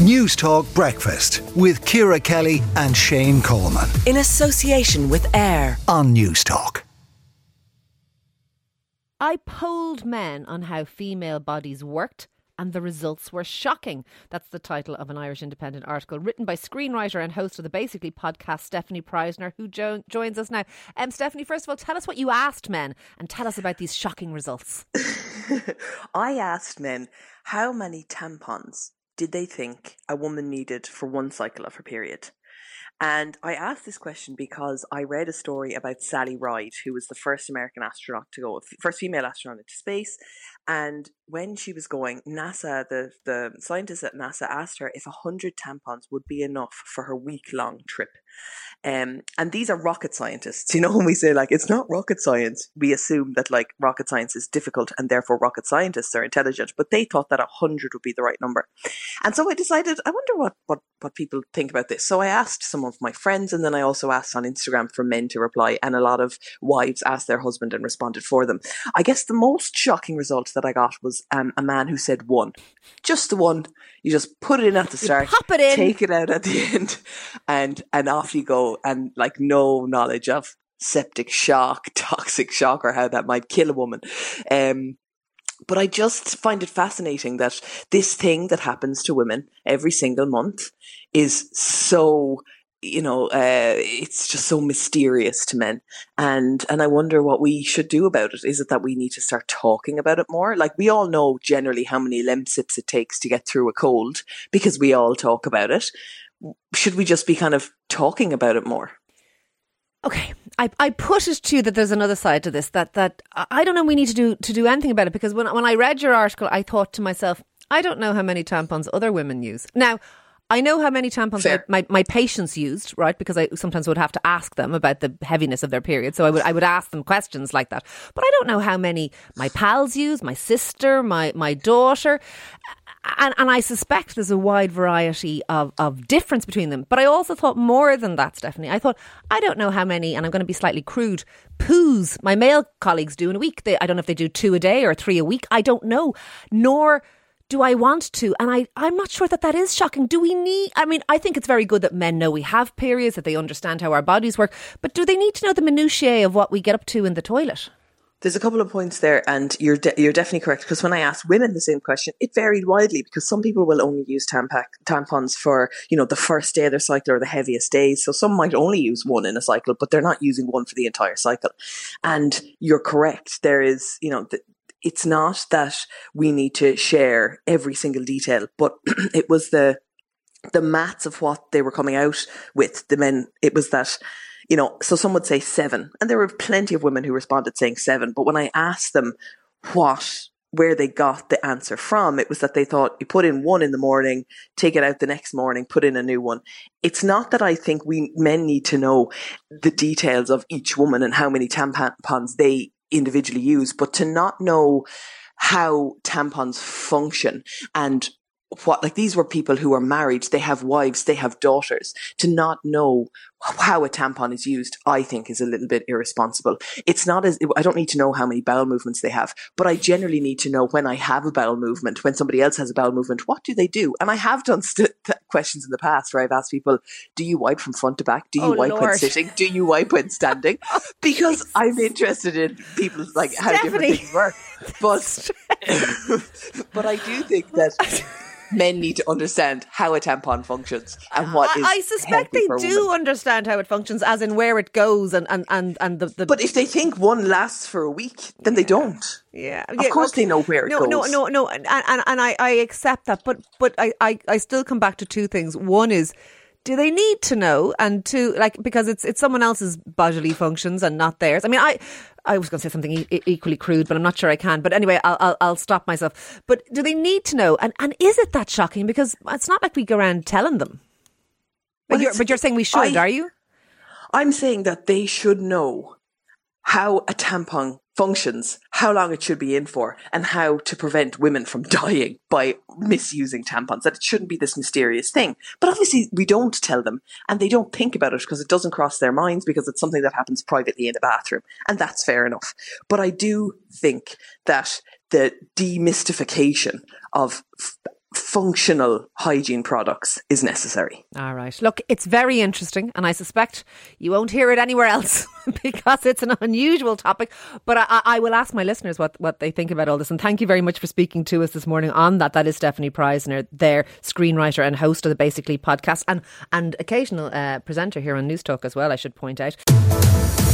Newstalk Breakfast with Ciara Kelly and Shane Coleman. In association with AIR on Newstalk. I polled men on how female bodies worked and the results were shocking. That's the title of an Irish Independent article written by screenwriter and host of the Basically podcast, Stefanie Preissner, who jo- joins us now. Um, Stefanie, first of all, tell us what you asked men and tell us about these shocking results. I asked men how many tampons did they think a woman needed for one cycle of her period? And I asked this question because I read a story about Sally Ride, who was the first American astronaut to go, first female astronaut into space. And when she was going, NASA, the, the scientists at NASA asked her if 100 tampons would be enough for her week long trip. Um, and these are rocket scientists. You know, when we say like it's not rocket science, we assume that like rocket science is difficult and therefore rocket scientists are intelligent. But they thought that hundred would be the right number. And so I decided, I wonder what, what, what people think about this. So I asked some of my friends and then I also asked on Instagram for men to reply and a lot of wives asked their husband and responded for them. I guess the most shocking result that I got was um, a man who said one. Just the one. You just put it in at the start. You pop it in. Take it out at the end and, and off you go and like no knowledge of septic shock, toxic shock, or how that might kill a woman. Um, but I just find it fascinating that this thing that happens to women every single month is so you know uh, it's just so mysterious to men. And and i wonder what we should do about it. Is it that we need to start talking about it more? Like we all know generally how many lemsips it takes to get through a cold because we all talk about it. Should we just be kind of talking about it more? Okay, I, I put it to you that there's another side to this that that I don't know we need to do to do anything about it because when when I read your article I thought to myself I don't know how many tampons other women use. Now. I know how many tampons my, my, my, patients used, right? Because I sometimes would have to ask them about the heaviness of their period. So I would I would ask them questions like that. But I don't know how many my pals use, my sister, my my daughter and, and I suspect there's a wide variety of, of difference between them. But I also thought more than that, Stefanie. I thought, I don't know how many, and I'm going to be slightly crude, poos my male colleagues do in a week. They, I don't know if they do two a day or three a week. I don't know. Nor do I want to? And I, I'm not sure that that is shocking. Do we need, I mean, I think it's very good that men know we have periods, that they understand how our bodies work, but do they need to know the minutiae of what we get up to in the toilet? There's a couple of points there, and you're de- you're definitely correct. Because when I asked women the same question, it varied widely. Because some people will only use tampac- tampons for you know the first day of their cycle or the heaviest days. So some might only use one in a cycle, but they're not using one for the entire cycle. And you're correct. There is you know the, it's not that we need to share every single detail, but it was the the maths of what they were coming out with. The men, it was that you know, so some would say seven. And there were plenty of women who responded saying seven. But when I asked them what, where they got the answer from, it was that they thought you put in one in the morning, take it out the next morning, put in a new one. It's not that I think we men need to know the details of each woman and how many tampons they individually use, but to not know how tampons function and what like these were people who are married they have wives they have daughters. To not know how a tampon is used i think is a little bit irresponsible. It's not as i don't need to know how many bowel movements they have but i generally need to know when i have a bowel movement when somebody else has a bowel movement what do they do? And i have done st- questions in the past where i've asked people do you wipe from front to back? Do you oh, wipe Lord. when sitting? Do you wipe when standing? Because i'm interested in people's like how different things work. But but i do think that men need to understand how a tampon functions and what I, is. I suspect they do understand how it functions, as in where it goes, and and and, and the, the. But if they think one lasts for a week, then they don't. Yeah, of yeah, course okay. they know where it no, goes. No, no, no, and and, and I, I accept that, but but I, I I still come back to two things. One is do they need to know? And to like because it's it's someone else's bodily functions and not theirs. I mean i i was going to say something e- equally crude but i'm not sure i can. But anyway I'll, I'll, I'll stop myself. But do they need to know? And and is it that shocking? Because it's not like we go around telling them. But, well, you're, but you're saying we should I, are you? I'm saying that they should know how a tampon functions, how long it should be in for, and how to prevent women from dying by misusing tampons. That it shouldn't be this mysterious thing. But obviously, we don't tell them, and they don't think about it because it doesn't cross their minds because it's something that happens privately in the bathroom. And that's fair enough. But I do think that the demystification of functional hygiene products is necessary. All right. Look, it's very interesting, and I suspect you won't hear it anywhere else because it's an unusual topic. But I, I, will ask my listeners what, what they think about all this. And thank you very much for speaking to us this morning on that. That is Stefanie Preissner, their screenwriter and host of the Basically podcast, and and occasional uh, presenter here on Newstalk as well. I should point out.